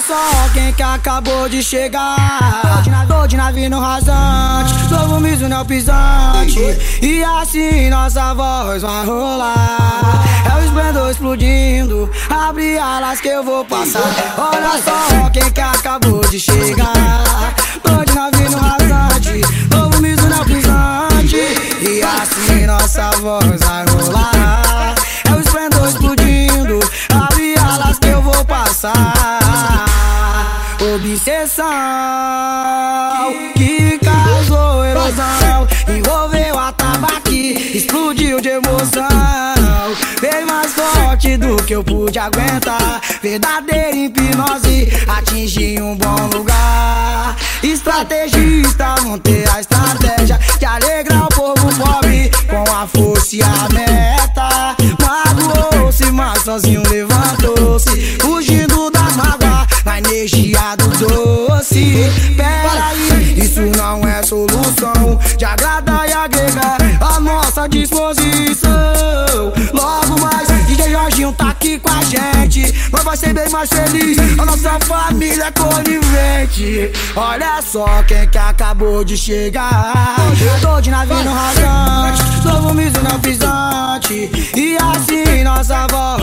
Olha só quem que acabou de chegar. Tô de navio no rasante. Novo miso no pisante. E assim nossa voz vai rolar. É o esplendor explodindo. Abre alas que eu vou passar. Olha só quem que acabou de chegar. Tô de navio no rasante. Novo miso no pisante. E assim nossa voz vai rolar. É o esplendor explodindo. Abre alas que eu vou passar obsessão que causou erosão, envolveu a tabaque, explodiu de emoção. Veio mais forte do que eu pude aguentar. Verdadeira hipnose, atingi um bom lugar. Estrategista, montei a estratégia não é solução de agradar e agregar a nossa disposição. Logo mais, DJ Jorginho tá aqui com a gente. Nós vai ser bem mais feliz. A nossa família é conivente. Olha só quem que acabou de chegar. Tô de navio no rasante, novo miso não pisante. E assim nossa voz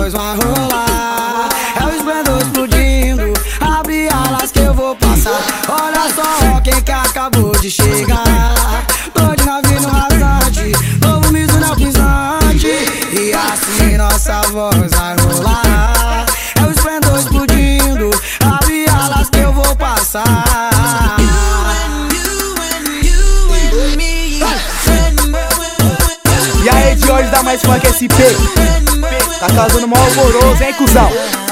vou passar. Olha só quem que acabou de chegar. Tô de navio no rasante, novo miso não pisante. E assim nossa voz vai rolar. É o esplendor explodindo. Abre alas que eu vou passar. E aí, de hoje dá mais funk SP. Tá causando maior alvoroço, hein, cuzão?